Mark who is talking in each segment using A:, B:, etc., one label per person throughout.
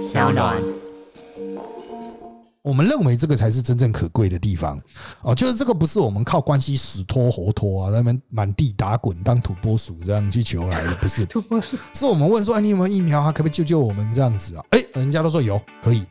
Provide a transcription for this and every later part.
A: 小暖。
B: 我们认为这个才是真正可贵的地方哦，就是这个不是我们靠关系死拖活拖啊，他们满地打滚当土拨鼠这样去求来的，不是
C: 土拨鼠，
B: 是我们问说，哎，你有没有疫苗啊？可不可以救救我们这样子啊？哎，人家都说有，可以。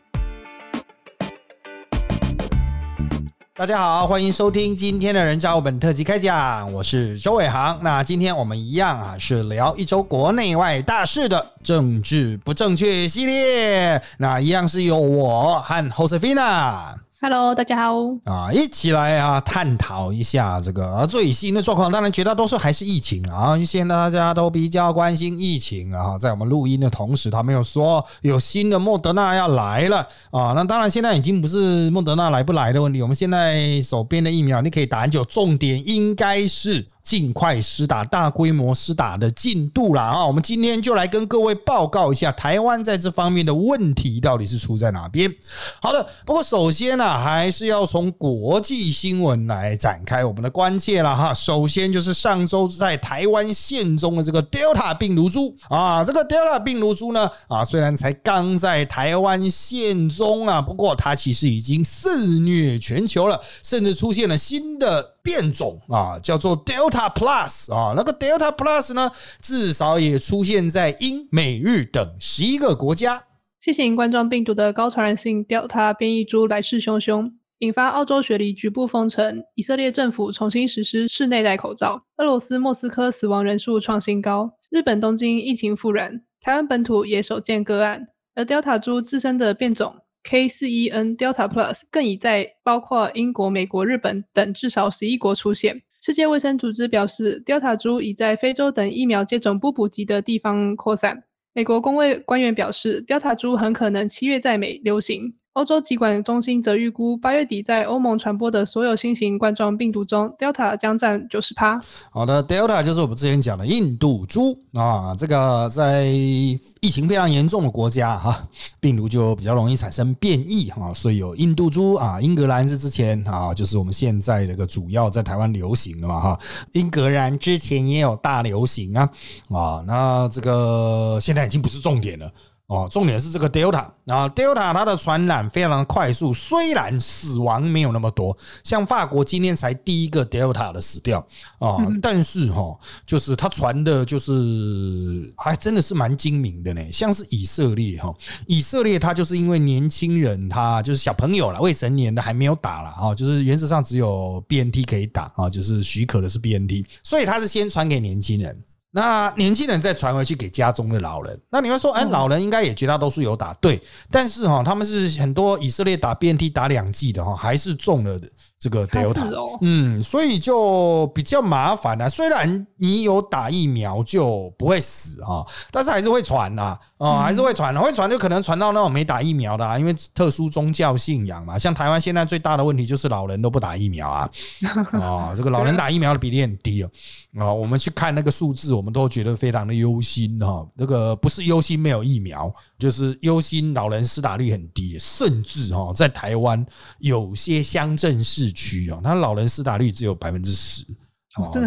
B: 大家好，欢迎收听今天的人渣本特辑开讲，我是周伟航。那今天我们一样啊，是聊一周国内外大事的政治不正确系列。那一样是由我和 Josefina。
C: Hello，大家好
B: 啊！一起来啊，探讨一下这个最新的状况。当然，绝大多数还是疫情啊。现在大家都比较关心疫情啊。在我们录音的同时，他们有说有新的莫德纳要来了啊。那当然，现在已经不是莫德纳来不来的问题。我们现在手边的疫苗，你可以打很久，重点应该是。尽快施打，大规模施打的进度啦啊！我们今天就来跟各位报告一下台湾在这方面的问题到底是出在哪边。好的，不过首先呢，还是要从国际新闻来展开我们的关切了哈。首先就是上周在台湾现中的这个 Delta 病毒株啊，这个 Delta 病毒株呢啊，虽然才刚在台湾现中啊，不过它其实已经肆虐全球了，甚至出现了新的。变种啊，叫做 Delta Plus 啊，那个 Delta Plus 呢，至少也出现在英美日等十一个国家。
C: 新型冠状病毒的高传染性 Delta 变异株来势汹汹，引发澳洲雪梨局部封城，以色列政府重新实施室内戴口罩，俄罗斯莫斯科死亡人数创新高，日本东京疫情复燃，台湾本土也首见个案，而 Delta 株自身的变种。K 四一 N Delta Plus 更已在包括英国、美国、日本等至少十一国出现。世界卫生组织表示，Delta 株已在非洲等疫苗接种不普及的地方扩散。美国公卫官员表示，Delta 株很可能七月在美流行。欧洲疾管中心则预估，八月底在欧盟传播的所有新型冠状病毒中，Delta 将占九十趴。
B: 好的，Delta 就是我们之前讲的印度猪啊，这个在疫情非常严重的国家哈，病毒就比较容易产生变异哈，所以有印度猪啊。英格兰是之前啊，就是我们现在这个主要在台湾流行的嘛哈。英格兰之前也有大流行啊啊，那这个现在已经不是重点了。哦，重点是这个 Delta，然后 Delta 它的传染非常快速，虽然死亡没有那么多，像法国今天才第一个 Delta 的死掉啊，但是哈，就是它传的，就是还真的是蛮精明的呢。像是以色列哈，以色列它就是因为年轻人，他就是小朋友了，未成年的还没有打了啊，就是原则上只有 BNT 可以打啊，就是许可的是 BNT，所以它是先传给年轻人。那年轻人再传回去给家中的老人，那你会说，哎，老人应该也绝大多数有打对，但是哈，他们是很多以色列打 BNT 打两剂的哈，还是中了的。这个 Delta，嗯，所以就比较麻烦啊。虽然你有打疫苗就不会死啊，但是还是会传呐，啊，还是会传，会传就可能传到那种没打疫苗的啊，因为特殊宗教信仰嘛。像台湾现在最大的问题就是老人都不打疫苗啊，啊，这个老人打疫苗的比例很低啊。啊，我们去看那个数字，我们都觉得非常的忧心哈。那个不是忧心没有疫苗，就是忧心老人施打率很低，甚至哈，在台湾有些乡镇市。区啊，他老人施打率只有百分之十，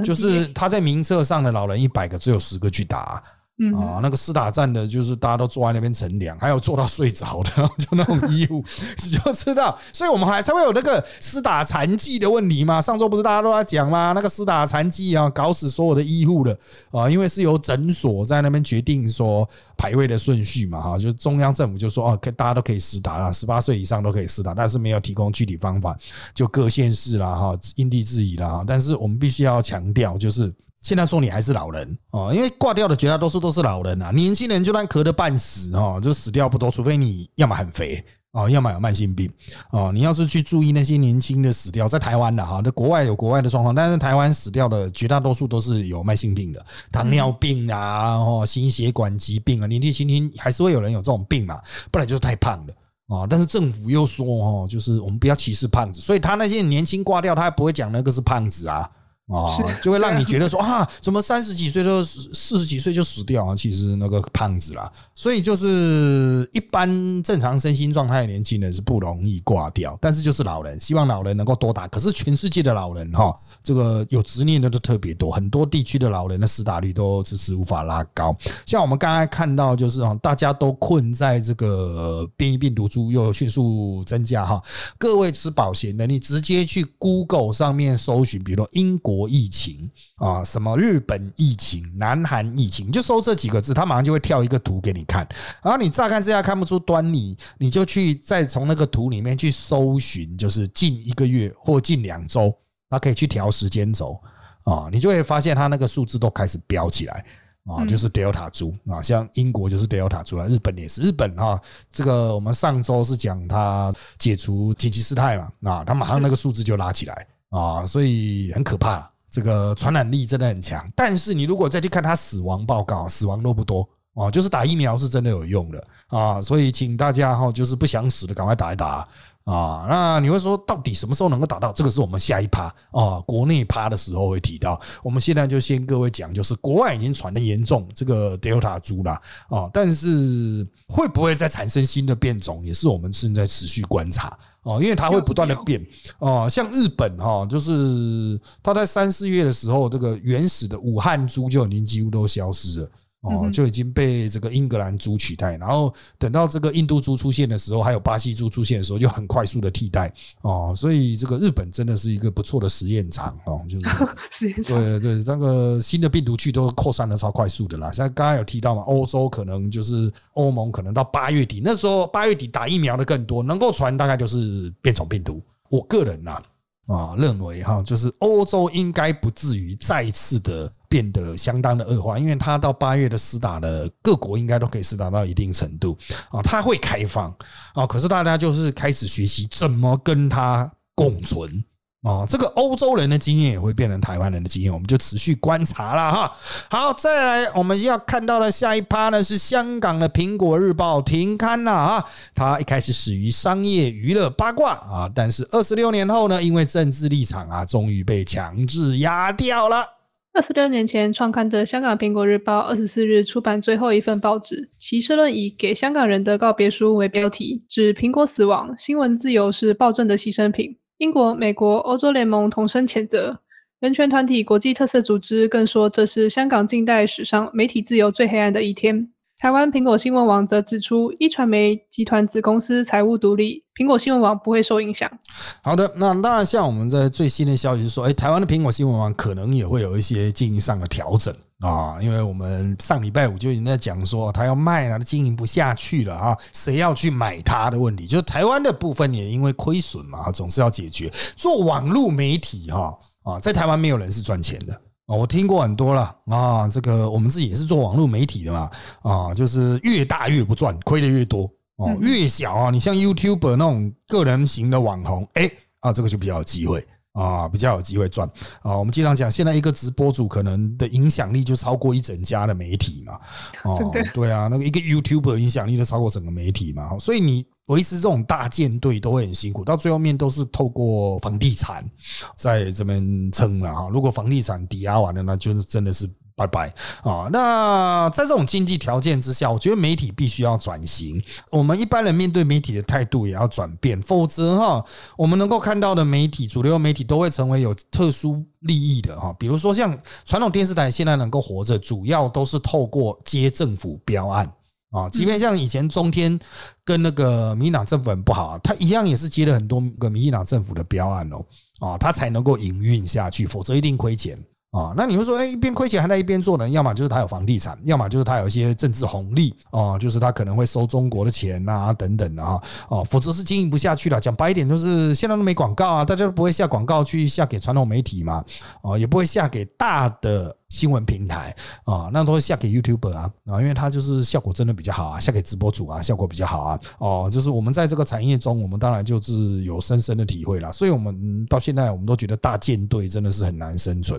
B: 就是他在名册上的老人一百个只有十个去打。啊，嗯啊那个施打站的，就是大家都坐在那边乘凉，还有坐到睡着的，就那种医护，你就知道，所以我们还才会有那个施打残疾的问题嘛。上周不是大家都在讲吗？那个施打残疾啊，搞死所有的医护了啊，因为是由诊所在那边决定说排位的顺序嘛，哈，就中央政府就说哦，可大家都可以施打啊，十八岁以上都可以施打，但是没有提供具体方法，就各县市啦，哈，因地制宜啦。但是我们必须要强调，就是。现在说你还是老人哦，因为挂掉的绝大多数都是老人啊，年轻人就算咳得半死哦，就死掉不多，除非你要么很肥哦，要么有慢性病哦。你要是去注意那些年轻的死掉，在台湾的哈，在国外有国外的状况，但是台湾死掉的绝大多数都是有慢性病的，糖尿病啊，哦，心血管疾病啊，年纪轻轻还是会有人有这种病嘛，不然就是太胖了啊。但是政府又说哦，就是我们不要歧视胖子，所以他那些年轻挂掉，他也不会讲那个是胖子啊。啊，就会让你觉得说啊，怎么三十几岁就四十几岁就死掉啊？其实那个胖子啦，所以就是一般正常身心状态的年轻人是不容易挂掉，但是就是老人，希望老人能够多打。可是全世界的老人哈，这个有执念的都特别多，很多地区的老人的死打率都迟迟无法拉高。像我们刚才看到，就是哈，大家都困在这个变异病毒株又迅速增加哈。各位吃保险的，你直接去 Google 上面搜寻，比如说英国疫情啊，什么日本疫情、南韩疫情，你就搜这几个字，它马上就会跳一个图给你看。然后你乍看之下看不出端倪，你就去再从那个图里面去搜寻，就是近一个月或近两周，它可以去调时间轴啊，你就会发现它那个数字都开始飙起来啊，就是 Delta 株啊，像英国就是 Delta 株了，日本也是，日本啊，这个我们上周是讲它解除紧急事态嘛，啊，它马上那个数字就拉起来啊，所以很可怕，这个传染力真的很强。但是你如果再去看它死亡报告，死亡都不多。哦，就是打疫苗是真的有用的啊，所以请大家哈，就是不想死的赶快打一打啊。那你会说，到底什么时候能够打到？这个是我们下一趴啊，国内趴的时候会提到。我们现在就先各位讲，就是国外已经传的严重，这个 Delta 株啦啊，但是会不会再产生新的变种，也是我们正在持续观察哦，因为它会不断的变哦。像日本哈，就是它在三四月的时候，这个原始的武汉株就已经几乎都消失了。哦，就已经被这个英格兰猪取代，然后等到这个印度猪出现的时候，还有巴西猪出现的时候，就很快速的替代哦，所以这个日本真的是一个不错的实验场哦，就是
C: 实验场，
B: 对对，那个新的病毒去都扩散的超快速的啦。像刚刚有提到嘛，欧洲可能就是欧盟可能到八月底，那时候八月底打疫苗的更多，能够传大概就是变种病毒。我个人呐啊认为哈，就是欧洲应该不至于再次的。变得相当的恶化，因为它到八月的施打的各国应该都可以施打到一定程度啊，它会开放啊，可是大家就是开始学习怎么跟它共存啊，这个欧洲人的经验也会变成台湾人的经验，我们就持续观察了哈。好，再来我们要看到的下一趴呢是香港的苹果日报停刊了啊，它一开始始于商业娱乐八卦啊，但是二十六年后呢，因为政治立场啊，终于被强制压掉了。
C: 二十六年前创刊的香港苹果日报二十四日出版最后一份报纸，其社论以“给香港人的告别书”为标题，指苹果死亡，新闻自由是暴政的牺牲品。英国、美国、欧洲联盟同声谴责，人权团体、国际特色组织更说这是香港近代史上媒体自由最黑暗的一天。台湾苹果新闻网则指出，一传媒集团子公司财务独立，苹果新闻网不会受影响。
B: 好的，那当然，像我们在最新的消息是说，哎，台湾的苹果新闻网可能也会有一些经营上的调整啊，因为我们上礼拜五就已经在讲说，他要卖了，经营不下去了啊，谁要去买它的问题，就是台湾的部分也因为亏损嘛，总是要解决。做网络媒体哈啊，在台湾没有人是赚钱的。我听过很多了啊，这个我们自己也是做网络媒体的嘛啊，就是越大越不赚，亏的越多哦，越小啊，你像 YouTube 那种个人型的网红，哎啊，这个就比较有机会啊，比较有机会赚啊。我们经常讲，现在一个直播主可能的影响力就超过一整家的媒体嘛，哦，对啊，那个一个 YouTube 影响力就超过整个媒体嘛，所以你。维持这种大舰队都会很辛苦，到最后面都是透过房地产在这边撑了哈。如果房地产抵押完了，那就是真的是拜拜啊。那在这种经济条件之下，我觉得媒体必须要转型。我们一般人面对媒体的态度也要转变，否则哈，我们能够看到的媒体，主流媒体都会成为有特殊利益的哈。比如说像传统电视台现在能够活着，主要都是透过接政府标案。啊，即便像以前中天跟那个民进党政府很不好，他一样也是接了很多个民进党政府的标案哦，啊，他才能够营运下去，否则一定亏钱啊。那你会说，哎，一边亏钱还在一边做人？要么就是他有房地产，要么就是他有一些政治红利啊，就是他可能会收中国的钱啊，等等的啊，哦，否则是经营不下去了。讲白一点，就是现在都没广告啊，大家都不会下广告去下给传统媒体嘛，哦，也不会下给大的。新闻平台啊，那都是下给 YouTuber 啊啊，因为它就是效果真的比较好啊，下给直播主啊，效果比较好啊。哦，就是我们在这个产业中，我们当然就是有深深的体会啦。所以，我们到现在我们都觉得大舰队真的是很难生存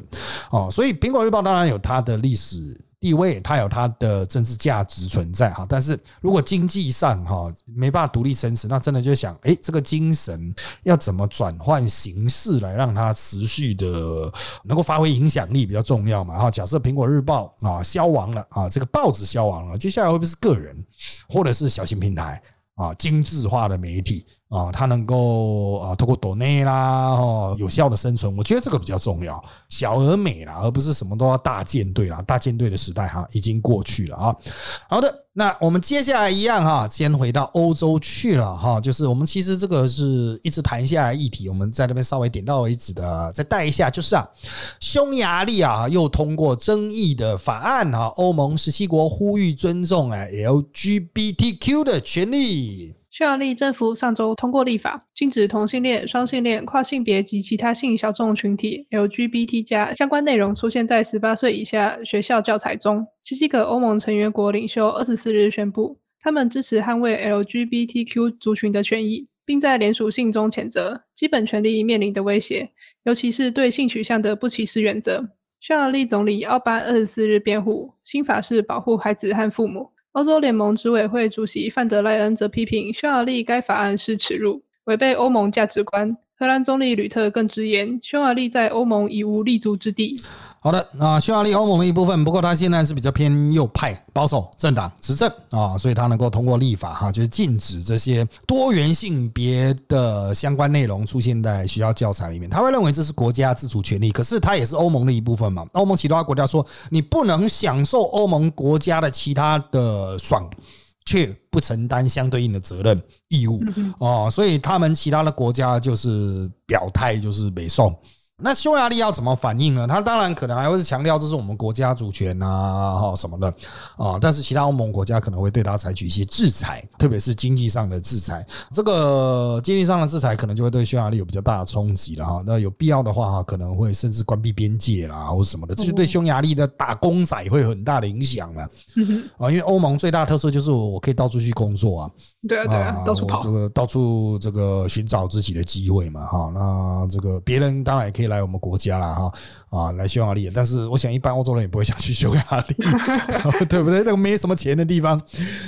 B: 哦。所以，苹果日报当然有它的历史。地位，它有它的政治价值存在哈。但是如果经济上哈没办法独立生存，那真的就想，哎，这个精神要怎么转换形式来让它持续的能够发挥影响力比较重要嘛？哈，假设苹果日报啊消亡了啊，这个报纸消亡了，接下来会不会是个人或者是小型平台啊，精致化的媒体？啊，它能够啊，通过抖内啦，哦，有效的生存，我觉得这个比较重要，小而美啦，而不是什么都要大舰队啦，大舰队的时代哈已经过去了啊。好的，那我们接下来一样哈，先回到欧洲去了哈，就是我们其实这个是一直谈下来议题，我们在那边稍微点到为止的，再带一下，就是啊，匈牙利啊又通过争议的法案啊，欧盟十七国呼吁尊重啊 LGBTQ 的权利。
C: 匈牙利政府上周通过立法，禁止同性恋、双性恋、跨性别及其他性小众群体 （LGBT+ 加）相关内容出现在十八岁以下学校教材中。七七个欧盟成员国领袖二十四日宣布，他们支持捍卫 LGBTQ 族群的权益，并在联署信中谴责基本权利面临的威胁，尤其是对性取向的不歧视原则。匈牙利总理奥班二十四日辩护，新法是保护孩子和父母。欧洲联盟执委会主席范德莱恩则批评匈牙利该法案是耻辱，违背欧盟价值观。荷兰总理吕特更直言，匈牙利在欧盟已无立足之地。
B: 好的，啊，匈牙利欧盟的一部分，不过它现在是比较偏右派保守政党执政啊，所以它能够通过立法哈，就是禁止这些多元性别的相关内容出现在学校教材里面。他会认为这是国家自主权利，可是它也是欧盟的一部分嘛。欧盟其他国家说你不能享受欧盟国家的其他的爽，却不承担相对应的责任义务哦，所以他们其他的国家就是表态就是北宋。那匈牙利要怎么反应呢？他当然可能还会是强调这是我们国家主权啊，哈什么的啊。但是其他欧盟国家可能会对他采取一些制裁，特别是经济上的制裁。这个经济上的制裁可能就会对匈牙利有比较大的冲击了哈。那有必要的话哈，可能会甚至关闭边界啦，或什么的，这就对匈牙利的打工仔会有很大的影响了。啊，因为欧盟最大特色就是我可以到处去工作啊。
C: 对啊，对啊，到处跑，
B: 这个到处这个寻找自己的机会嘛，哈。那这个别人当然也可以来我们国家了，哈啊，来匈牙利。但是我想，一般欧洲人也不会想去匈牙利，对不对？那个没什么钱的地方，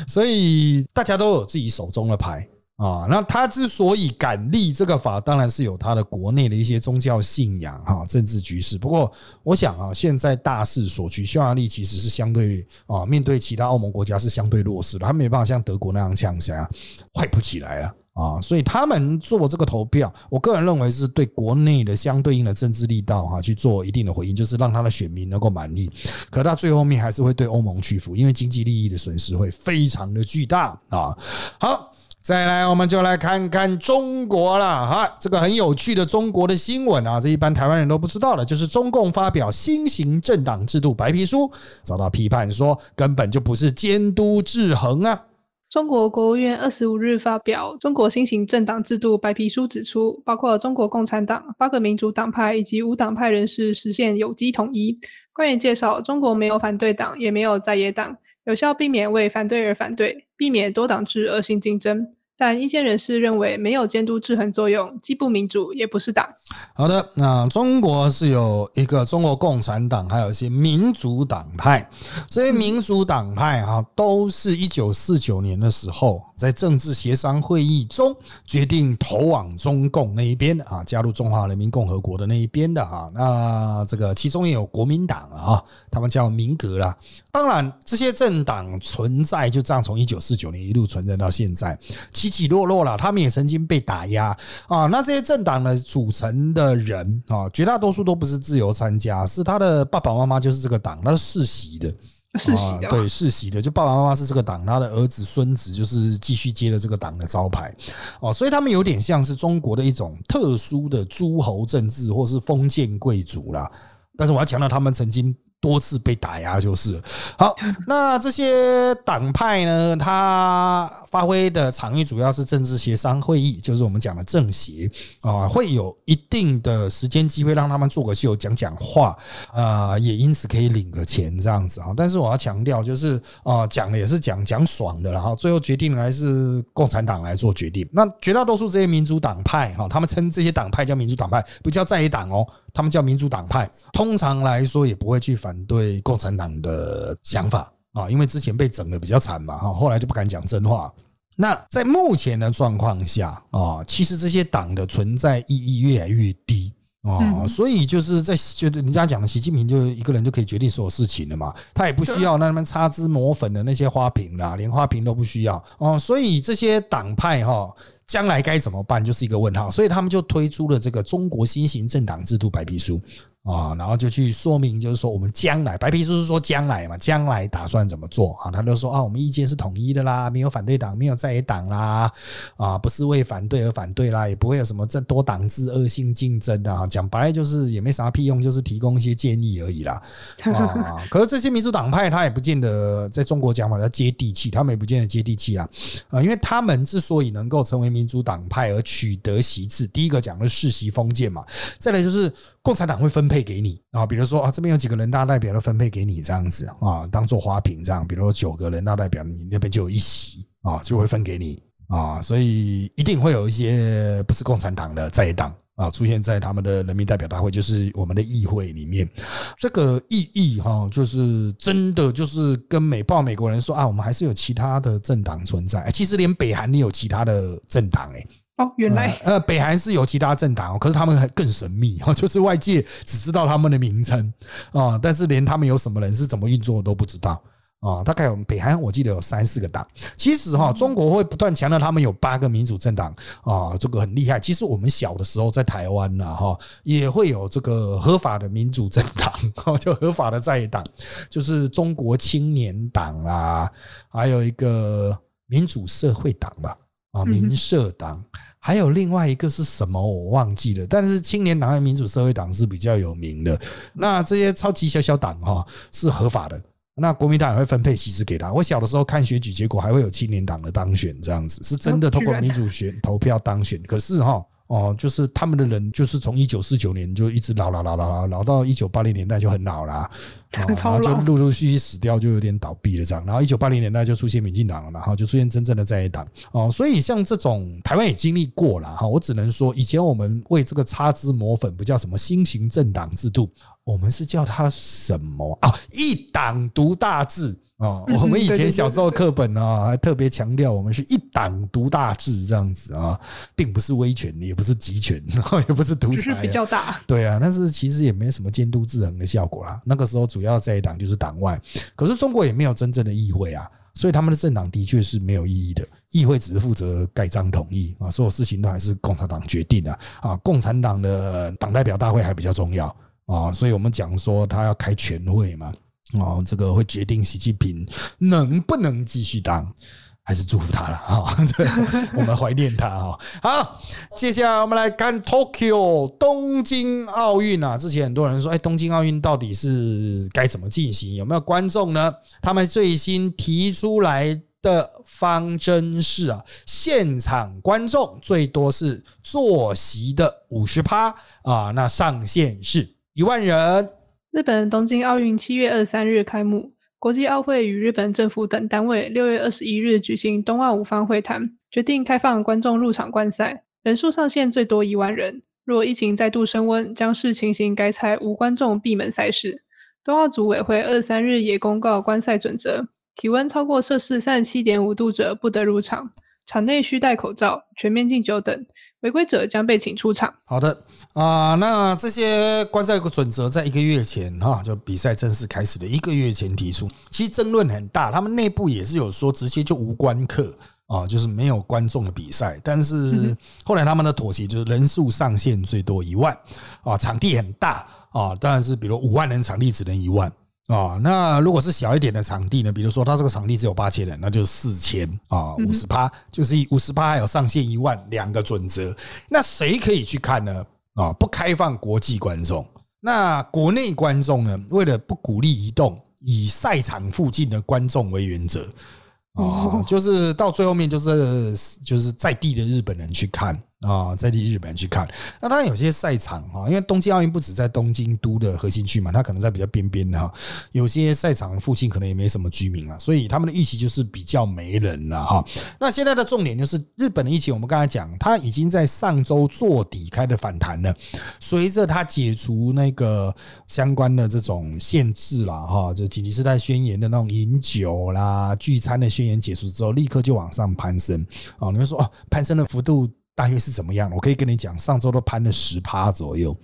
B: 所以大家都有自己手中的牌。啊，那他之所以敢立这个法，当然是有他的国内的一些宗教信仰哈，政治局势。不过，我想啊，现在大势所趋，匈牙利其实是相对啊，面对其他欧盟国家是相对弱势的，他没办法像德国那样强侠，坏不起来了啊。所以他们做这个投票，我个人认为是对国内的相对应的政治力道哈去做一定的回应，就是让他的选民能够满意。可他最后面还是会对欧盟屈服，因为经济利益的损失会非常的巨大啊。好。再来，我们就来看看中国了哈，这个很有趣的中国的新闻啊，这一般台湾人都不知道的，就是中共发表新型政党制度白皮书，遭到批判说根本就不是监督制衡啊。
C: 中国国务院二十五日发表中国新型政党制度白皮书，指出，包括中国共产党、八个民主党派以及无党派人士实现有机统一。官员介绍，中国没有反对党，也没有在野党。有效避免为反对而反对，避免多党制恶性竞争。但一些人士认为没有监督制衡作用，既不民主也不是党。
B: 好的，那中国是有一个中国共产党，还有一些民主党派。这些民主党派啊，都是一九四九年的时候在政治协商会议中决定投往中共那一边啊，加入中华人民共和国的那一边的啊。那这个其中也有国民党啊，他们叫民革啦。当然，这些政党存在就这样，从一九四九年一路存在到现在。起起落落了，他们也曾经被打压啊。那这些政党的组成的人啊，绝大多数都不是自由参加，是他的爸爸妈妈就是这个党，他是世袭的，
C: 世袭的，
B: 对，世袭的，就爸爸妈妈是这个党，他的儿子孙子就是继续接了这个党的招牌哦，所以他们有点像是中国的一种特殊的诸侯政治，或是封建贵族啦。但是我要强调，他们曾经。多次被打压就是好。那这些党派呢？他发挥的场域主要是政治协商会议，就是我们讲的政协啊，会有一定的时间机会让他们做个秀、讲讲话啊，也因此可以领个钱这样子啊。但是我要强调，就是啊，讲的也是讲讲爽的，然后最后决定还是共产党来做决定。那绝大多数这些民主党派哈，他们称这些党派叫民主党派，不叫在野党哦。他们叫民主党派，通常来说也不会去反对共产党的想法啊，因为之前被整的比较惨嘛，哈，后来就不敢讲真话。那在目前的状况下啊，其实这些党的存在意义越来越低。哦，所以就是在觉得人家讲的习近平就一个人就可以决定所有事情了嘛，他也不需要那他们擦脂抹粉的那些花瓶啦，连花瓶都不需要哦。所以这些党派哈，将来该怎么办就是一个问号。所以他们就推出了这个中国新型政党制度白皮书。啊，然后就去说明，就是说我们将来白皮书是说将来嘛，将来打算怎么做啊？他就说啊，我们意见是统一的啦，没有反对党，没有在野党啦，啊，不是为反对而反对啦，也不会有什么这多党制、恶性竞争啊。讲白了就是也没啥屁用，就是提供一些建议而已啦。啊，可是这些民主党派他也不见得在中国讲法叫接地气，他们也不见得接地气啊。啊，因为他们之所以能够成为民主党派而取得席次，第一个讲的世袭封建嘛，再来就是共产党会分配。配给你啊，比如说啊，这边有几个人大代表都分配给你这样子啊，当做花瓶这样。比如说九个人大代表，你那边就有一席啊，就会分给你啊，所以一定会有一些不是共产党的在党啊出现在他们的人民代表大会，就是我们的议会里面。这个意义哈，就是真的就是跟美报美国人说啊，我们还是有其他的政党存在。其实连北韩也有其他的政党哎。
C: 哦，原来
B: 呃，北韩是有其他政党，可是他们还更神秘哈，就是外界只知道他们的名称啊，但是连他们有什么人是怎么运作都不知道啊。大概北韩我记得有三四个党，其实哈，中国会不断强调他们有八个民主政党啊，这个很厉害。其实我们小的时候在台湾呢哈，也会有这个合法的民主政党，就合法的在野党，就是中国青年党啦，还有一个民主社会党吧。啊，民社党，还有另外一个是什么我忘记了，但是青年党和民主社会党是比较有名的。那这些超级小小党哈是合法的，那国民党也会分配席次给他。我小的时候看选举结果，还会有青年党的当选，这样子是真的通过民主选投票当选。可是哈。哦，就是他们的人，就是从一九四九年就一直老老老老老老到一九八零年代就很老了，然后就陆陆续续死掉，就有点倒闭了这样。然后一九八零年代就出现民进党了，然后就出现真正的在野党。哦，所以像这种台湾也经历过了哈。我只能说，以前我们为这个擦脂抹粉，不叫什么新型政党制度，我们是叫它什么啊？一党独大制。啊，我们以前小时候课本啊，还特别强调我们是一党独大制这样子啊，并不是威权，也不是集权，也不是独裁，
C: 比较大。
B: 对啊，但是其实也没什么监督制衡的效果啦。那个时候主要在党就是党外，可是中国也没有真正的议会啊，所以他们的政党的确是没有意义的。议会只是负责盖章统一啊，所有事情都还是共产党决定的啊。共产党的党代表大会还比较重要啊，所以我们讲说他要开全会嘛。哦，这个会决定习近平能不能继续当，还是祝福他了哈。我们怀念他哈。好，接下来我们来看 Tokyo 东京奥运啊。之前很多人说，哎，东京奥运到底是该怎么进行？有没有观众呢？他们最新提出来的方针是啊，现场观众最多是坐席的五十趴啊，那上限是一万人。
C: 日本东京奥运七月二十三日开幕，国际奥会与日本政府等单位六月二十一日举行冬奥五方会谈，决定开放观众入场观赛，人数上限最多一万人。若疫情再度升温，将视情形改采无观众闭门赛事。冬奥组委会二十三日也公告观赛准则：体温超过摄氏三十七点五度者不得入场，场内需戴口罩，全面禁酒等。违规者将被请出场。
B: 好的啊，那这些观赛准则在一个月前哈，就比赛正式开始的一个月前提出，其实争论很大。他们内部也是有说直接就无观客啊，就是没有观众的比赛。但是后来他们的妥协就是人数上限最多一万啊，场地很大啊，当然是比如五万人场地只能一万。啊，那如果是小一点的场地呢？比如说，它这个场地只有八千人，那就是四千啊，五十趴，就是五十趴，还有上限一万，两个准则。那谁可以去看呢？啊，不开放国际观众。那国内观众呢？为了不鼓励移动，以赛场附近的观众为原则。啊，就是到最后面，就是就是在地的日本人去看啊，在地日本去看。那当然有些赛场哈，因为东京奥运不止在东京都的核心区嘛，它可能在比较边边的哈，有些赛场附近可能也没什么居民了，所以他们的预期就是比较没人了哈。那现在的重点就是日本的疫情，我们刚才讲，它已经在上周做底开的反弹了。随着它解除那个相关的这种限制了哈，就紧急事态宣言的那种饮酒啦、聚餐的宣言结束之后，立刻就往上攀升啊。你们说哦，攀升的幅度？大约是怎么样？我可以跟你讲，上周都攀了十趴左右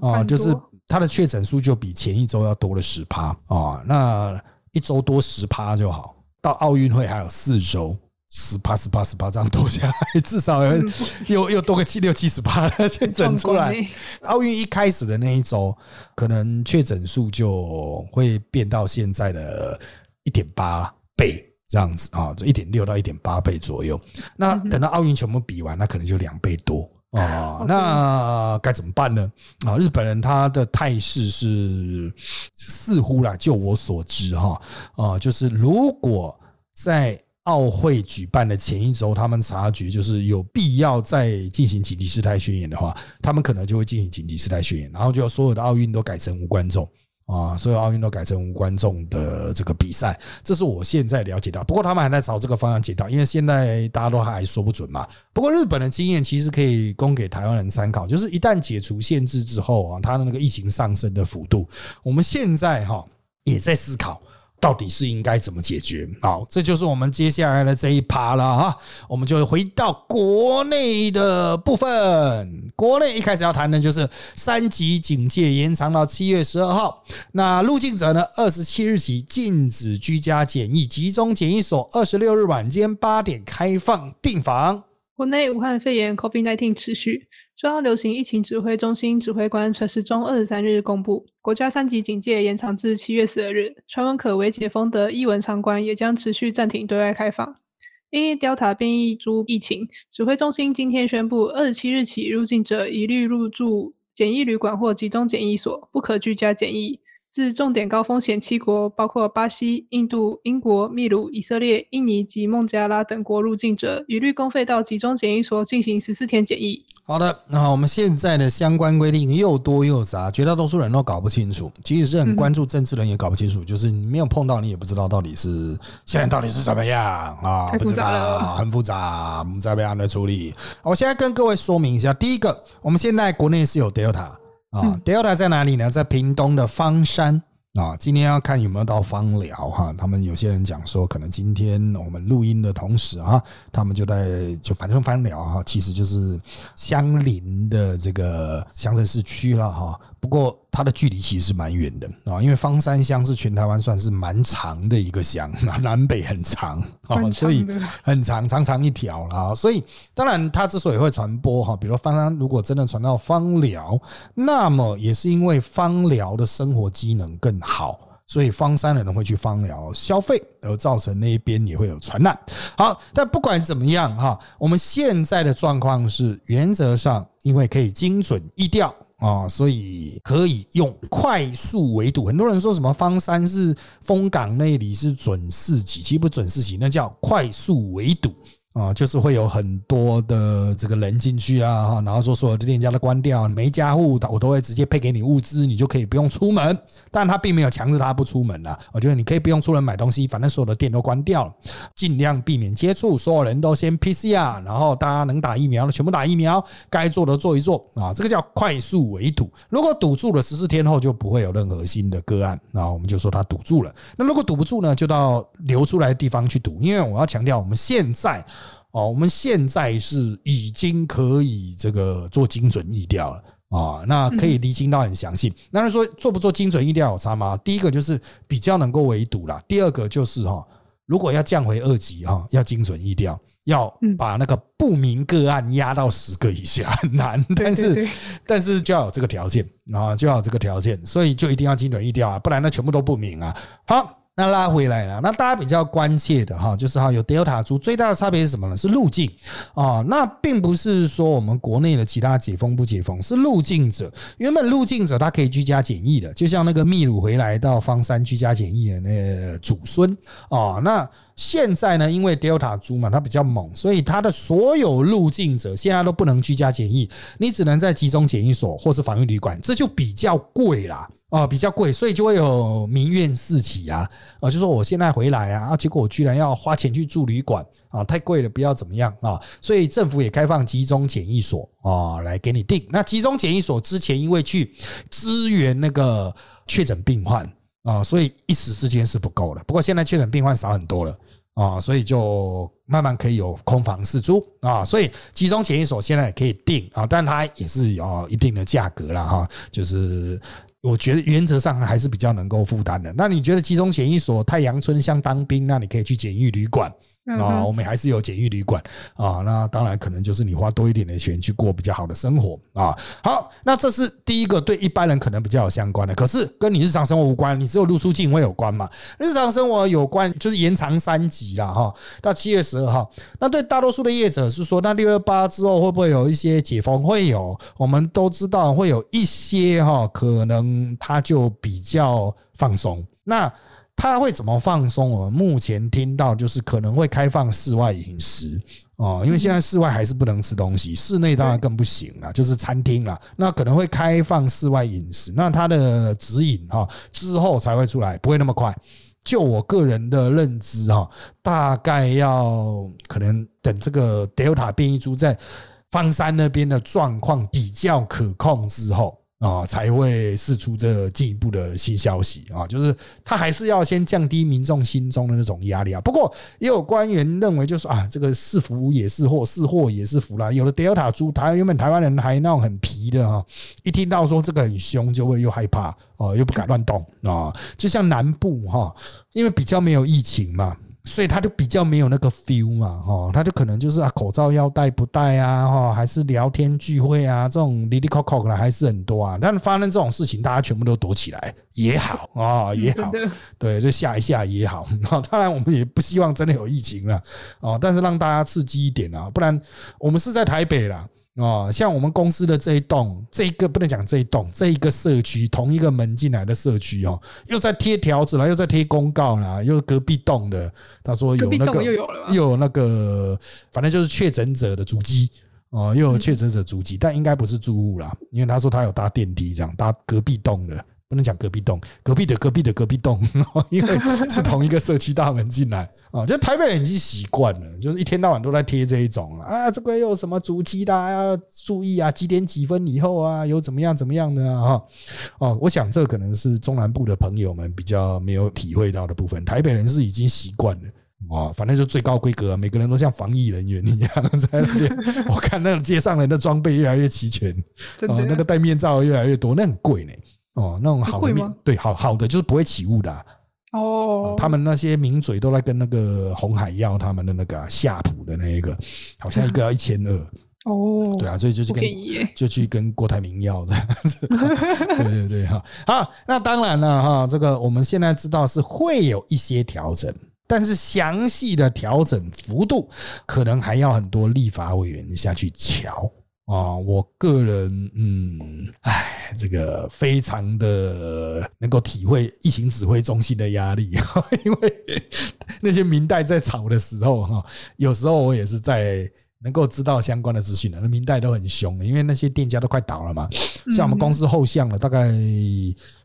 C: 啊，
B: 就是它的确诊数就比前一周要多了十趴啊。那一周多十趴就好，到奥运会还有四周，十趴十趴十趴这样多下来，至少 又又多个七六七十趴的确 诊出来。奥运一开始的那一周，可能确诊数就会变到现在的一点八倍。这样子啊，就一点六到一点八倍左右。那等到奥运全部比完，那可能就两倍多哦。那该怎么办呢？啊，日本人他的态势是似乎啦，就我所知哈啊，就是如果在奥会举办的前一周，他们察觉就是有必要再进行紧急事态宣言的话，他们可能就会进行紧急事态宣言，然后就所有的奥运都改成无观众。啊，所有奥运都改成无观众的这个比赛，这是我现在了解到。不过他们还在朝这个方向解到，因为现在大家都还说不准嘛。不过日本的经验其实可以供给台湾人参考，就是一旦解除限制之后啊，它的那个疫情上升的幅度，我们现在哈也在思考。到底是应该怎么解决？好，这就是我们接下来的这一趴了哈。我们就回到国内的部分。国内一开始要谈的就是三级警戒延长到七月十二号。那入境者呢，二十七日起禁止居家检疫，集中检疫所二十六日晚间八点开放订房。
C: 国内武汉肺炎 COVID-19 持续。中央流行疫情指挥中心指挥官陈时中二十三日公布，国家三级警戒延长至七月十二日，传闻可为解封的艺文场馆也将持续暂停对外开放。因 Delta 变异株疫情，指挥中心今天宣布，二十七日起入境者一律入住检疫旅馆或集中检疫所，不可居家检疫。自重点高风险七国，包括巴西、印度、英国、秘鲁、以色列、印尼及孟加拉等国入境者，一律公费到集中检疫所进行十四天检疫。
B: 好的，那我们现在的相关规定又多又杂，绝大多数人都搞不清楚。即使是很关注政治人也搞不清楚，就是你没有碰到，你也不知道到底是现在到底是怎么样啊？
C: 太复杂了，
B: 很复杂，我们再被安的处理。我现在跟各位说明一下，第一个，我们现在国内是有 Delta。啊，Delta 在哪里呢？在屏东的方山啊。今天要看有没有到芳疗哈。他们有些人讲说，可能今天我们录音的同时啊，他们就在就反正芳疗哈，其实就是相邻的这个乡镇市区了哈。不过它的距离其实是蛮远的啊，因为方山乡是全台湾算是蛮长的一个乡，南北很长啊，所以很长，长长一条了。所以当然它之所以会传播哈，比如方山如果真的传到方疗，那么也是因为方疗的生活机能更好，所以方山的人会去方疗消费，而造成那一边也会有传染。好，但不管怎么样哈，我们现在的状况是原则上因为可以精准易调。啊，所以可以用快速围堵。很多人说什么方山是风港那里是准四级，其实不准四级，那叫快速围堵。啊，就是会有很多的这个人进去啊，然后说所有的店家都关掉，每一家户我都会直接配给你物资，你就可以不用出门。但他并没有强制他不出门啊，我觉得你可以不用出门买东西，反正所有的店都关掉了，尽量避免接触，所有人都先 PCR，然后大家能打疫苗的全部打疫苗，该做的做一做啊，这个叫快速围堵。如果堵住了十四天后就不会有任何新的个案，那我们就说他堵住了。那如果堵不住呢，就到流出来的地方去堵，因为我要强调我们现在。哦，我们现在是已经可以这个做精准疫调了啊，那可以厘清到很详细。那你说做不做精准疫调有差吗？第一个就是比较能够围堵啦，第二个就是哈，如果要降回二级哈，要精准疫调，要把那个不明个案压到十个以下很难，但是但是就要有这个条件啊，就要有这个条件，所以就一定要精准疫调啊，不然那全部都不明啊。好。那拉回来了，那大家比较关切的哈，就是哈有 Delta 株最大的差别是什么呢？是路径啊，那并不是说我们国内的其他解封不解封，是入境者原本入境者他可以居家检疫的，就像那个秘鲁回来到方山居家检疫的那祖孙啊，那现在呢，因为 Delta 株嘛，它比较猛，所以它的所有入境者现在都不能居家检疫，你只能在集中检疫所或是防疫旅馆，这就比较贵啦。啊，比较贵，所以就会有民怨四起啊！啊，就说我现在回来啊，啊，结果我居然要花钱去住旅馆啊，太贵了，不要怎么样啊！所以政府也开放集中检疫所啊，来给你定。那集中检疫所之前因为去支援那个确诊病患啊，所以一时之间是不够的。不过现在确诊病患少很多了啊，所以就慢慢可以有空房四租啊，所以集中检疫所现在也可以定啊，但它也是有一定的价格了哈，就是。我觉得原则上还是比较能够负担的。那你觉得集中检疫所太阳村像当兵，那你可以去检疫旅馆。啊，我们还是有简易旅馆啊，那当然可能就是你花多一点的钱去过比较好的生活啊。好，那这是第一个对一般人可能比较有相关的，可是跟你日常生活无关，你只有露出境会有关嘛？日常生活有关就是延长三级了哈，到七月十二号。那对大多数的业者是说，那六月八之后会不会有一些解封？会有，我们都知道会有一些哈，可能它就比较放松。那他会怎么放松？我们目前听到就是可能会开放室外饮食哦，因为现在室外还是不能吃东西，室内当然更不行了，就是餐厅了。那可能会开放室外饮食，那他的指引哈之后才会出来，不会那么快。就我个人的认知哈，大概要可能等这个 Delta 变异株在方山那边的状况比较可控之后。啊，才会释出这进一步的新消息啊，就是他还是要先降低民众心中的那种压力啊。不过也有官员认为，就是啊，这个是福也是祸，是祸也是福啦。有的 Delta 猪，台原本台湾人还那种很皮的啊，一听到说这个很凶，就会又害怕哦，又不敢乱动啊。就像南部哈，因为比较没有疫情嘛。所以他就比较没有那个 feel 嘛，哈，他就可能就是啊，口罩要戴不戴啊，哈，还是聊天聚会啊，这种 lily coco 的还是很多啊。但是发生这种事情，大家全部都躲起来也好啊，也好，对，就吓一吓也好。当然，我们也不希望真的有疫情了哦，但是让大家刺激一点啊，不然我们是在台北啦。哦，像我们公司的这一栋，这一个不能讲这一栋，这一个社区同一个门进来的社区哦，又在贴条子了，又在贴公告了，又隔壁栋的，他说有那个
C: 又有了，
B: 又有那个，反正就是确诊者的足迹哦，又有确诊者足迹，但应该不是住户啦，因为他说他有搭电梯这样搭隔壁栋的。不能讲隔壁栋，隔壁的隔壁的隔壁栋，因为是同一个社区大门进来啊。就台北人已经习惯了，就是一天到晚都在贴这一种啊，这个有什么足迹的要注意啊，几点几分以后啊，有怎么样怎么样的啊？哦，我想这可能是中南部的朋友们比较没有体会到的部分，台北人是已经习惯了啊。反正就最高规格，每个人都像防疫人员一样在那边。我看那个街上人的装备越来越齐全，哦，那个戴面罩越来越多，那很贵呢。哦，那种好的面对好好的就是不会起雾的
C: 哦。
B: 他们那些名嘴都在跟那个红海要他们的那个夏普的那一个，好像一个要 一千二
C: 哦。
B: 对啊，所以就去跟就去跟郭台铭要的。对对对哈，好，那当然了哈，这个我们现在知道是会有一些调整，但是详细的调整幅度可能还要很多立法委员下去瞧。啊，我个人，嗯，哎，这个非常的能够体会疫情指挥中心的压力，因为那些明代在吵的时候，哈，有时候我也是在能够知道相关的资讯的。那明代都很凶，因为那些店家都快倒了嘛，像我们公司后巷了，大概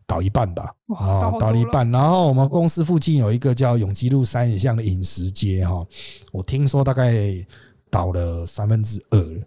B: 倒一半吧，啊，倒了一半。然后我们公司附近有一个叫永吉路三野巷的饮食街，哈，我听说大概倒了三分之二了。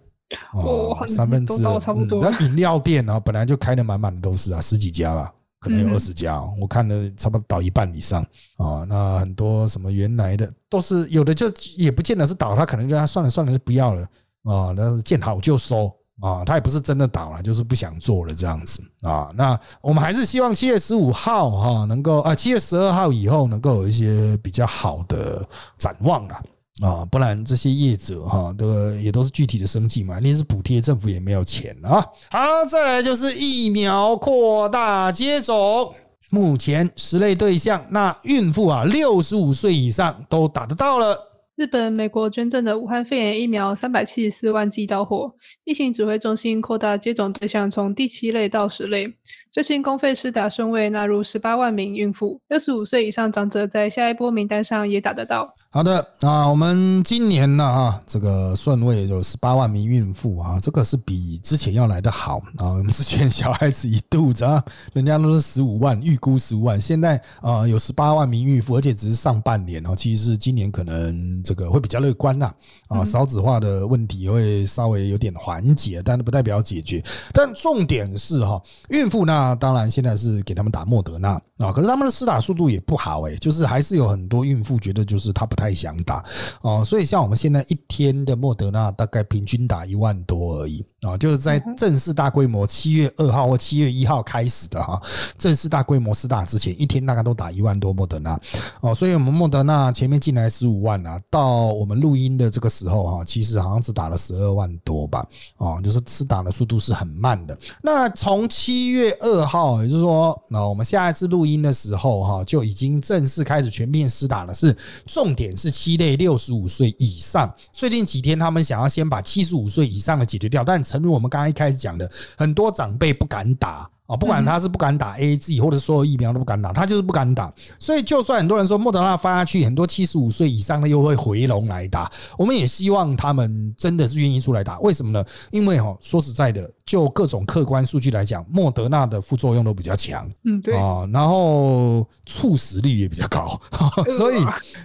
C: 哦，
B: 三分之
C: 二差不多。
B: 那饮料店呢，本来就开的满满的都是啊，十几家吧，可能有二十家。我看了差不多倒一半以上啊。那很多什么原来的都是有的，就也不见得是倒，他可能就他算了算了就不要了啊。那是见好就收啊，他也不是真的倒了，就是不想做了这样子啊。那我们还是希望七月十五号哈能够啊，七月十二号以后能够有一些比较好的展望了。啊，不然这些业者哈，都也都是具体的生计嘛，你是补贴，政府也没有钱啊。好，再来就是疫苗扩大接种，目前十类对象，那孕妇啊，六十五岁以上都打得到了。
C: 日本、美国捐赠的武汉肺炎疫苗三百七十四万剂到货。疫情指挥中心扩大接种对象，从第七类到十类。最新公费施打顺位纳入十八万名孕妇，六十五岁以上长者在下一波名单上也打得到。
B: 好的啊，我们今年呢啊，这个顺位有十八万名孕妇啊，这个是比之前要来的好啊。我们之前小孩子一肚子啊，人家都是十五万，预估十五万，现在啊有十八万名孕妇，而且只是上半年哦，其实是今年可能这个会比较乐观啦啊，少子化的问题会稍微有点缓解，但是不代表解决。但重点是哈，孕妇呢。那当然，现在是给他们打莫德纳啊，可是他们的施打速度也不好诶，就是还是有很多孕妇觉得就是她不太想打哦，所以像我们现在一天的莫德纳大概平均打一万多而已。啊，就是在正式大规模七月二号或七月一号开始的哈，正式大规模施打之前一天大概都打一万多莫德纳哦，所以我们莫德纳前面进来十五万啊，到我们录音的这个时候哈，其实好像只打了十二万多吧，哦，就是施打的速度是很慢的。那从七月二。号，也就是说，那我们下一次录音的时候，哈，就已经正式开始全面施打了。是重点是七类六十五岁以上。最近几天，他们想要先把七十五岁以上的解决掉，但诚如我们刚刚一开始讲的，很多长辈不敢打。啊，不管他是不敢打 A Z 或者所有疫苗都不敢打，他就是不敢打。所以，就算很多人说莫德纳发下去，很多七十五岁以上的又会回笼来打。我们也希望他们真的是愿意出来打。为什么呢？因为哈，说实在的，就各种客观数据来讲，莫德纳的副作用都比较强。
C: 嗯，对
B: 啊，然后猝死率也比较高。所以，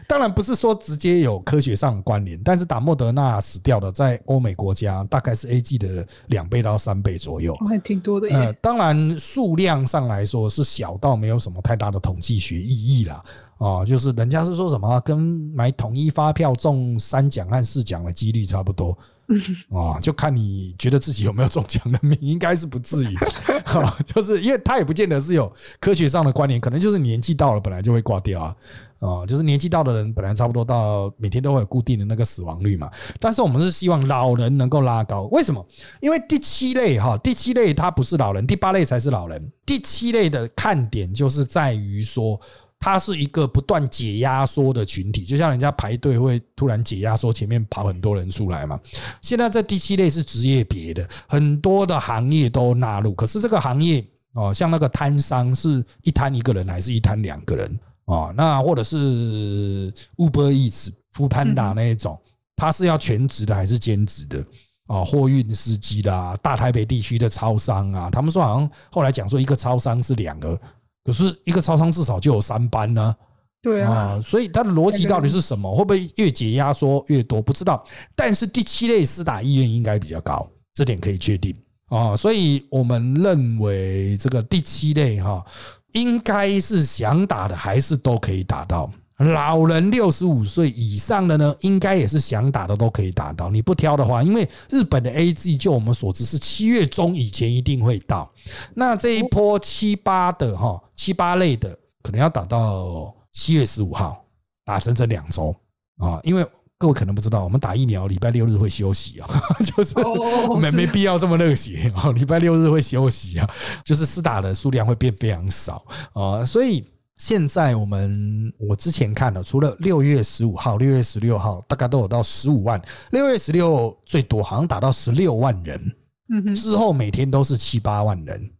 B: 当然不是说直接有科学上的关联，但是打莫德纳死掉的，在欧美国家大概是 A G 的两倍到三倍左右，
C: 还挺多的。
B: 呃，当然。数量上来说是小到没有什么太大的统计学意义啦。啊，就是人家是说什么跟买统一发票中三奖和四奖的几率差不多，啊，就看你觉得自己有没有中奖的命，应该是不至于，就是因为他也不见得是有科学上的关联，可能就是年纪到了本来就会挂掉啊。啊，就是年纪到的人，本来差不多到每天都会有固定的那个死亡率嘛。但是我们是希望老人能够拉高，为什么？因为第七类哈，第七类它不是老人，第八类才是老人。第七类的看点就是在于说，它是一个不断解压缩的群体，就像人家排队会突然解压缩，前面跑很多人出来嘛。现在在第七类是职业别的，很多的行业都纳入，可是这个行业哦，像那个摊商是一摊一个人，还是一摊两个人？啊，那或者是 Uber Eats、富潘达那一种，他是要全职的还是兼职的？啊，货运司机啦，大台北地区的超商啊，他们说好像后来讲说一个超商是两个，可是一个超商至少就有三班呢。
C: 对啊，
B: 所以它的逻辑到底是什么？会不会越解压缩越多？不知道。但是第七类私打意愿应该比较高，这点可以确定啊。所以我们认为这个第七类哈。应该是想打的，还是都可以打到。老人六十五岁以上的呢，应该也是想打的都可以打到。你不挑的话，因为日本的 A G 就我们所知是七月中以前一定会到。那这一波七八的哈，七八类的可能要打到七月十五号，打整整两周啊，因为。各位可能不知道，我们打疫苗礼拜六日会休息啊，就是没没必要这么热血啊。礼拜六日会休息啊，就是施打的数量会变非常少啊。所以现在我们我之前看了，除了六月十五号、六月十六号，大概都有到十五万，六月十六最多好像打到十六万人，嗯之后每天都是七八万人。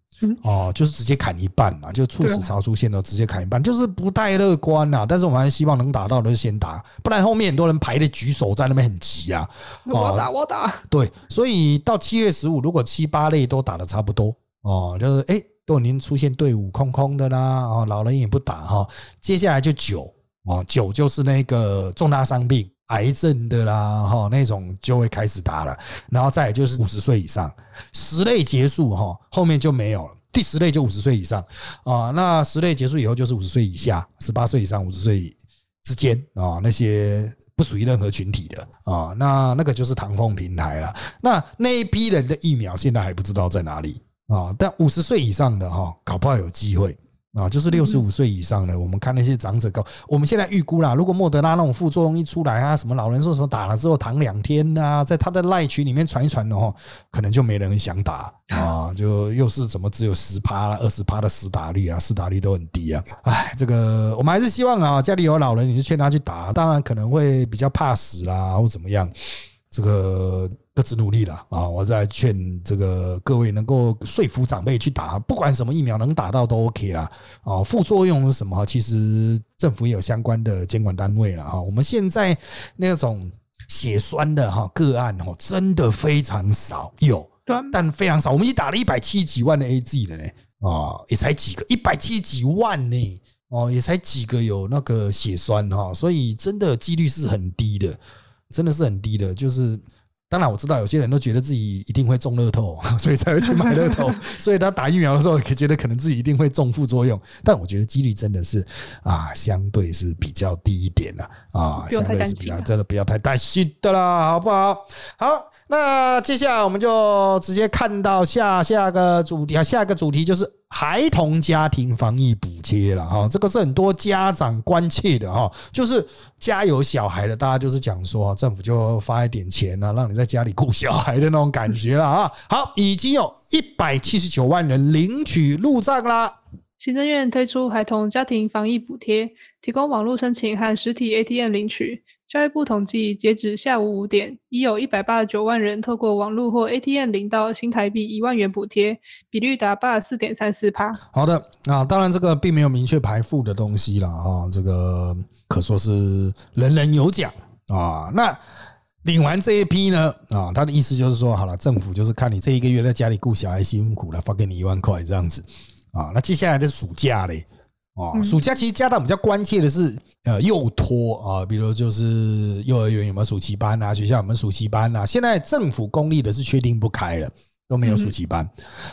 B: 哦，就是直接砍一半嘛，就猝死潮出现了，直接砍一半，就是不太乐观呐。但是我们还是希望能打到的就先打，不然后面很多人排的举手在那边很急啊。
C: 我打我打，
B: 对，所以到七月十五，如果七八类都打的差不多哦，就是哎都已经出现队伍空空的啦，哦，老人也不打哈，接下来就九哦，九就是那个重大伤病。癌症的啦，哈，那种就会开始打了，然后再就是五十岁以上，十类结束哈，后面就没有了。第十类就五十岁以上啊，那十类结束以后就是五十岁以下，十八岁以上，五十岁之间啊，那些不属于任何群体的啊，那那个就是唐风平台了。那那一批人的疫苗现在还不知道在哪里啊，但五十岁以上的哈，搞不好有机会啊，就是六十五岁以上的，我们看那些长者高，我们现在预估啦，如果莫德拉那种副作用一出来啊，什么老人说什么打了之后躺两天呐，在他的赖群里面传一传的话，可能就没人想打 啊，就又是怎么只有十趴了，二十趴的死打率啊，死打率都很低啊，哎，这个我们还是希望啊，家里有老人你就劝他去打，当然可能会比较怕死啦，或怎么样，这个。各自努力了啊！我在劝这个各位能够说服长辈去打，不管什么疫苗能打到都 OK 啦。啊，副作用是什么？其实政府也有相关的监管单位了啊。我们现在那种血栓的哈个案哦，真的非常少，有，但非常少。我们已经打了一百七十几万的 AZ 了呢，啊，也才几个，一百七十几万呢，哦，也才几个有那个血栓哈，所以真的几率是很低的，真的是很低的，就是。当然我知道有些人都觉得自己一定会中乐透，所以才会去买乐透。所以他打疫苗的时候，也觉得可能自己一定会中副作用。但我觉得几率真的是啊，相对是比较低一点的啊，相对是比较真的不要太担心的啦，好不好？好，那接下来我们就直接看到下下个主题啊，下一个主题就是。孩童家庭防疫补贴了哈，这个是很多家长关切的哈，就是家有小孩的，大家就是讲说，政府就发一点钱啊，让你在家里顾小孩的那种感觉了啊。好，已经有一百七十九万人领取入账啦。
C: 行政院推出孩童家庭防疫补贴，提供网络申请和实体 ATM 领取。教育部统计，截止下午五点，已有一百八十九万人透过网络或 ATM 领到新台币一万元补贴，比率达八十四点三四趴。
B: 好的，啊，当然这个并没有明确排付的东西了啊，这个可说是人人有奖啊。那领完这一批呢，啊，他的意思就是说，好了，政府就是看你这一个月在家里顾小孩辛苦了，发给你一万块这样子啊。那接下来的暑假嘞？哦，暑假其实家长比较关切的是，呃，幼托啊，比如就是幼儿园有没有暑期班啊，学校有没有暑期班啊？现在政府公立的是确定不开了。都没有暑期班，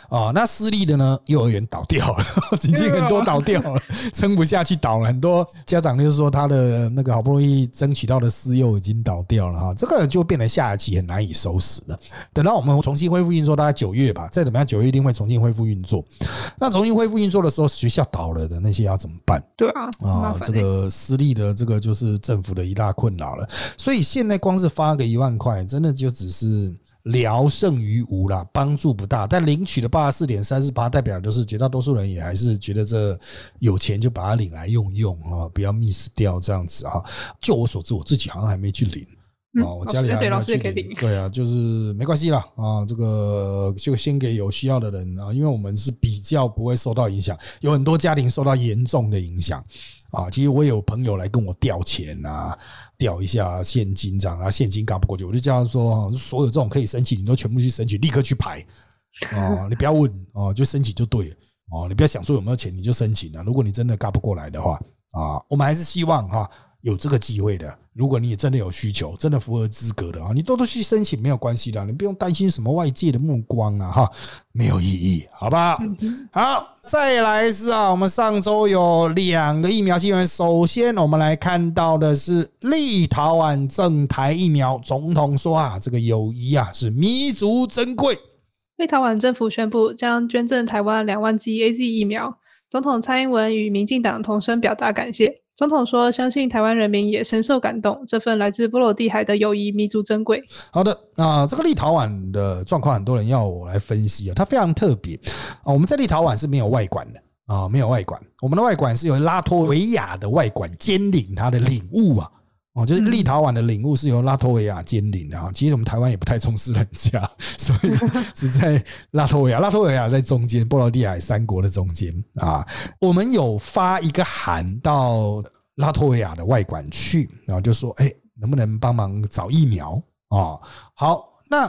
B: 哦，那私立的呢？幼儿园倒掉了，已经很多倒掉了，撑不下去倒了。很多家长就是说，他的那个好不容易争取到的私幼已经倒掉了哈，这个就变得下一期很难以收拾了。等到我们重新恢复运作，大概九月吧，再怎么样，九月一定会重新恢复运作。那重新恢复运作的时候，学校倒了的那些要怎么办？
C: 对啊，啊，
B: 这个私立的这个就是政府的一大困扰了。所以现在光是发个一万块，真的就只是。聊胜于无啦，帮助不大。但领取的八十四点三四八，代表就是绝大多数人也还是觉得这有钱就把它领来用用啊，不要 miss 掉这样子啊。就我所知，我自己好像还没去领啊，我家里还没有去领。对啊，就是没关系啦啊，这个就先给有需要的人啊，因为我们是比较不会受到影响，有很多家庭受到严重的影响啊。其实我有朋友来跟我调钱啊。调一下现金这样啊，现金搞不过去，我就这样说所有这种可以申请，你都全部去申请，立刻去排啊，你不要问啊，就申请就对了哦，你不要想说有没有钱，你就申请了。如果你真的搞不过来的话啊，我们还是希望哈。有这个机会的，如果你也真的有需求，真的符合资格的啊，你多多去申请没有关系的，你不用担心什么外界的目光啊，哈，没有意义，好不好？好，再来是啊，我们上周有两个疫苗新闻，首先我们来看到的是立陶宛正台疫苗，总统说啊，这个友谊啊是弥足珍贵。
C: 立陶宛政府宣布将捐赠台湾两万剂 A Z 疫苗，总统蔡英文与民进党同声表达感谢。总统说：“相信台湾人民也深受感动，这份来自波罗的海的友谊弥足珍贵。”
B: 好的，那这个立陶宛的状况，很多人要我来分析啊，它非常特别啊。我们在立陶宛是没有外管的啊，没有外管，我们的外管是由拉脱维亚的外管兼领它的领物啊。哦，就是立陶宛的领悟是由拉脱维亚兼领的啊。其实我们台湾也不太重视人家，所以只在拉脱维亚。拉脱维亚在中间，波罗的海三国的中间啊。我们有发一个函到拉脱维亚的外管去，然后就说：“哎，能不能帮忙找疫苗啊？”好，那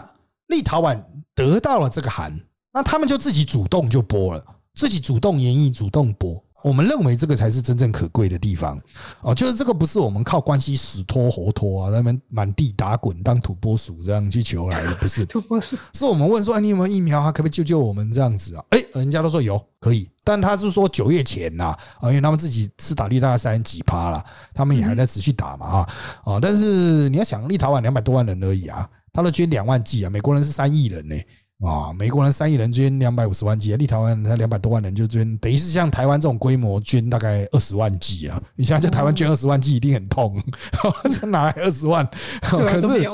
B: 立陶宛得到了这个函，那他们就自己主动就播了，自己主动演绎，主动播。我们认为这个才是真正可贵的地方。哦，就是这个不是我们靠关系死拖活拖啊，他们满地打滚当土拨鼠这样去求来的，不是。
C: 土拨鼠，
B: 是我们问说你有没有疫苗啊，可不可以救救我们这样子啊？哎，人家都说有可以，但他是说九月前呐啊，因为他们自己是打率大概三十几趴了，他们也还在持续打嘛啊。啊，但是你要想立陶宛两百多万人而已啊，他都捐两万剂啊，美国人是三亿人呢啊，美国人三亿人捐两百五十万剂，立陶宛才两百多万人就捐，等于是像台湾这种规模捐大概二十万剂啊！你想在台湾捐二十万剂一定很痛，这哪来二十万？可是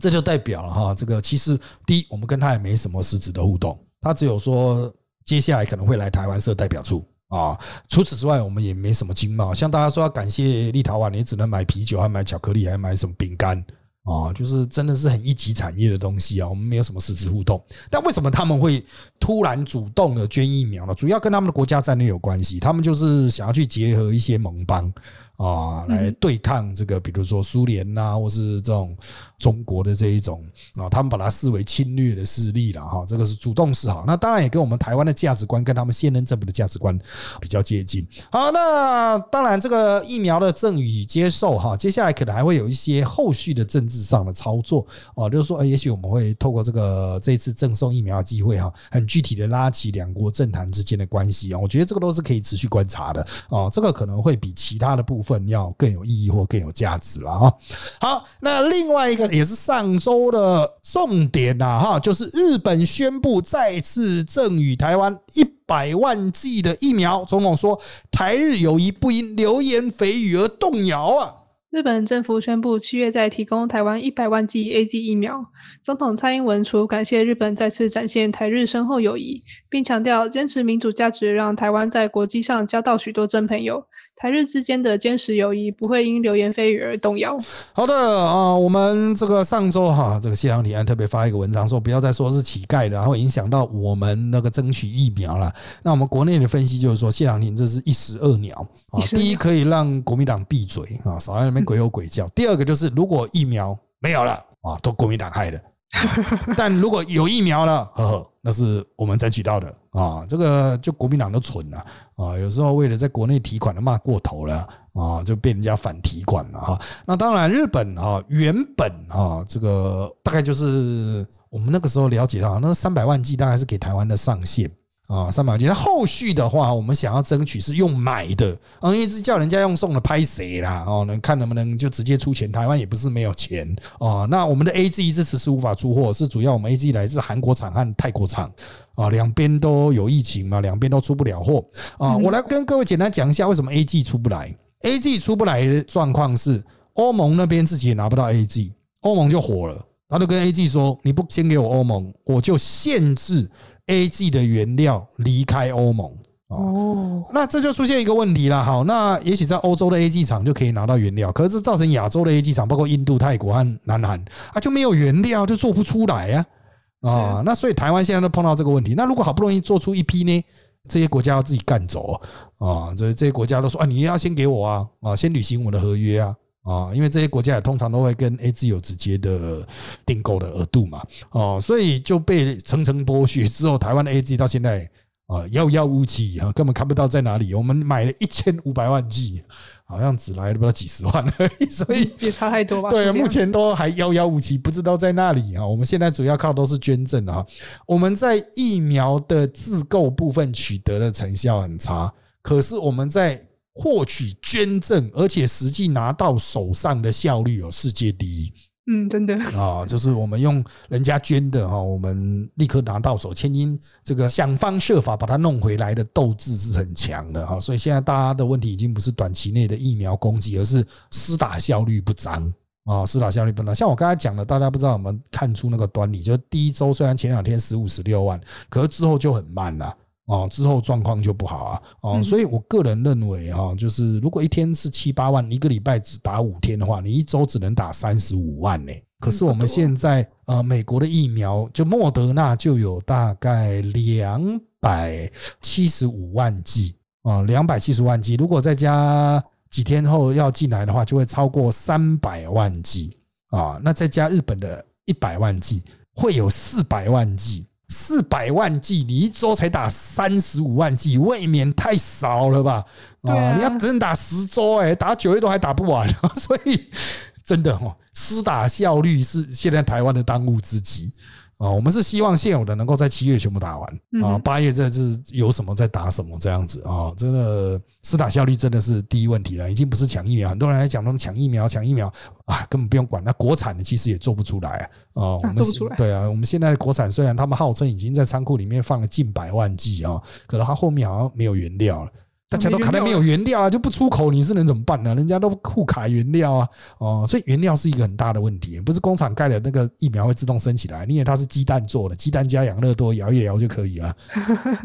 B: 这就代表了哈，这个其实第一，我们跟他也没什么实质的互动，他只有说接下来可能会来台湾设代表处啊。除此之外，我们也没什么经贸，像大家说要感谢立陶宛，你只能买啤酒，还买巧克力，还买什么饼干。啊，就是真的是很一级产业的东西啊，我们没有什么实质互动。但为什么他们会突然主动的捐疫苗呢？主要跟他们的国家战略有关系，他们就是想要去结合一些盟邦。啊，来对抗这个，比如说苏联呐，或是这种中国的这一种啊，他们把它视为侵略的势力了哈。这个是主动示好，那当然也跟我们台湾的价值观跟他们现任政府的价值观比较接近。好，那当然这个疫苗的赠与接受哈，接下来可能还会有一些后续的政治上的操作哦，就是说，也许我们会透过这个这一次赠送疫苗的机会哈，很具体的拉起两国政坛之间的关系啊。我觉得这个都是可以持续观察的哦，这个可能会比其他的部分。要更有意义或更有价值了哈。好，那另外一个也是上周的重点呐哈，就是日本宣布再次赠予台湾一百万剂的疫苗。总统说，台日友谊不因流言蜚语而动摇啊。
C: 日本政府宣布七月再提供台湾一百万剂 A Z 疫苗。总统蔡英文除感谢日本再次展现台日深厚友谊，并强调坚持民主价值，让台湾在国际上交到许多真朋友。台日之间的坚实友谊不会因流言蜚语而动摇。
B: 好的啊，我们这个上周哈，这个谢长廷安特别发一个文章说，不要再说是乞丐的，然后影响到我们那个争取疫苗了。那我们国内的分析就是说，谢长廷这是一石二鸟啊。第一，可以让国民党闭嘴啊，少在那边鬼吼鬼叫；第二个就是，如果疫苗没有了啊，都国民党害的。但如果有疫苗了，呵呵，那是我们争取到的啊。这个就国民党都蠢了啊，有时候为了在国内提款都骂过头了啊，就被人家反提款了哈。那当然，日本啊，原本啊，这个大概就是我们那个时候了解到，那三百万剂大概是给台湾的上限。啊，三百件。后续的话，我们想要争取是用买的，嗯，一直叫人家用送的拍谁啦？哦，能看能不能就直接出钱？台湾也不是没有钱哦。那我们的 A G 一直迟迟无法出货，是主要我们 A G 来自韩国厂和泰国厂啊，两边都有疫情嘛，两边都出不了货啊。我来跟各位简单讲一下为什么 A G 出不来。A G 出不来的状况是欧盟那边自己也拿不到 A G，欧盟就火了，他就跟 A G 说：“你不先给我欧盟，我就限制。” A G 的原料离开欧盟哦，那这就出现一个问题了。好，那也许在欧洲的 A G 厂就可以拿到原料，可是造成亚洲的 A G 厂，包括印度、泰国和南韩啊，就没有原料，就做不出来呀啊。那所以台湾现在都碰到这个问题。那如果好不容易做出一批呢，这些国家要自己干走啊，这这些国家都说啊，你要先给我啊啊，先履行我的合约啊。啊，因为这些国家也通常都会跟 A G 有直接的订购的额度嘛，哦，所以就被层层剥削之后，台湾的 A G 到现在啊遥遥无期啊，根本看不到在哪里。我们买了一千五百万 G，好像只来了不知道几十万而已，所以
C: 也差太多吧？
B: 对，目前都还遥遥无期，不知道在哪里啊。我们现在主要靠都是捐赠啊，我们在疫苗的自购部分取得的成效很差，可是我们在。获取捐赠，而且实际拿到手上的效率有世界第一。
C: 嗯，真的
B: 啊，就是我们用人家捐的哈，我们立刻拿到手，千金这个想方设法把它弄回来的斗志是很强的哈。所以现在大家的问题已经不是短期内的疫苗供给，而是施打效率不彰啊，施打效率不彰。像我刚才讲的，大家不知道有没有看出那个端倪？就是第一周虽然前两天十五十六万，可是之后就很慢了。哦，之后状况就不好啊，哦，所以我个人认为哈，就是如果一天是七八万，一个礼拜只打五天的话，你一周只能打三十五万呢。可是我们现在呃，美国的疫苗就莫德纳就有大概两百七十五万剂啊，两百七十万剂，如果再加几天后要进来的话，就会超过三百万剂啊。那再加日本的一百万剂，会有四百万剂。四百万剂，你一周才打三十五万剂，未免太少了吧？啊，你要只能打十周，哎，打九月都还打不完，所以真的哦，施打效率是现在台湾的当务之急啊，我们是希望现有的能够在七月全部打完啊，
C: 嗯
B: 八月这是有什么再打什么这样子啊，真的施打效率真的是第一问题了，已经不是抢疫苗，很多人来讲他们抢疫苗抢疫苗啊，根本不用管，那国产的其实也做不出来啊，啊我们对啊，我们现在的国产虽然他们号称已经在仓库里面放了近百万剂啊，可能它后面好像没有原料了。大家都卡在没有原料啊，就不出口，你是能怎么办呢？人家都互卡原料啊，哦，所以原料是一个很大的问题，不是工厂盖的那个疫苗会自动升起来，你以为它是鸡蛋做的，鸡蛋加养乐多摇一摇就可以了，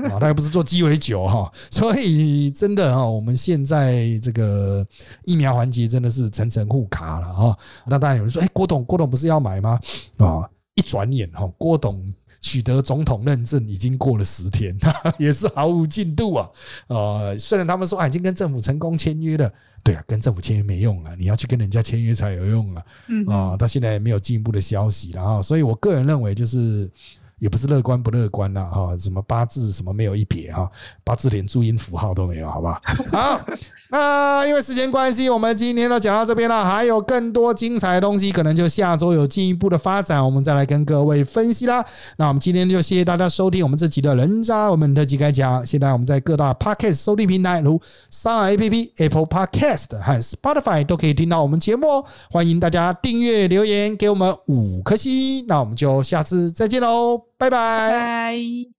B: 啊，它又不是做鸡尾酒哈，所以真的哈，我们现在这个疫苗环节真的是层层互卡了啊。那当然有人说，哎，郭董，郭董不是要买吗？啊，一转眼哈，郭董。取得总统认证已经过了十天，也是毫无进度啊！呃，虽然他们说啊已经跟政府成功签约了，对啊，跟政府签约没用啊，你要去跟人家签约才有用啊！
C: 嗯
B: 啊、到现在也没有进一步的消息了啊，所以我个人认为就是。也不是乐观不乐观啦，哈，什么八字什么没有一撇哈，八字连注音符号都没有，好不好？好，那因为时间关系，我们今天都讲到这边了，还有更多精彩的东西，可能就下周有进一步的发展，我们再来跟各位分析啦。那我们今天就谢谢大家收听我们这集的人渣我们特辑开讲。现在我们在各大 Podcast 收听平台，如三尔 APP、Apple Podcast 和 Spotify 都可以听到我们节目哦。欢迎大家订阅、留言给我们五颗星。那我们就下次再见喽，拜
C: 拜。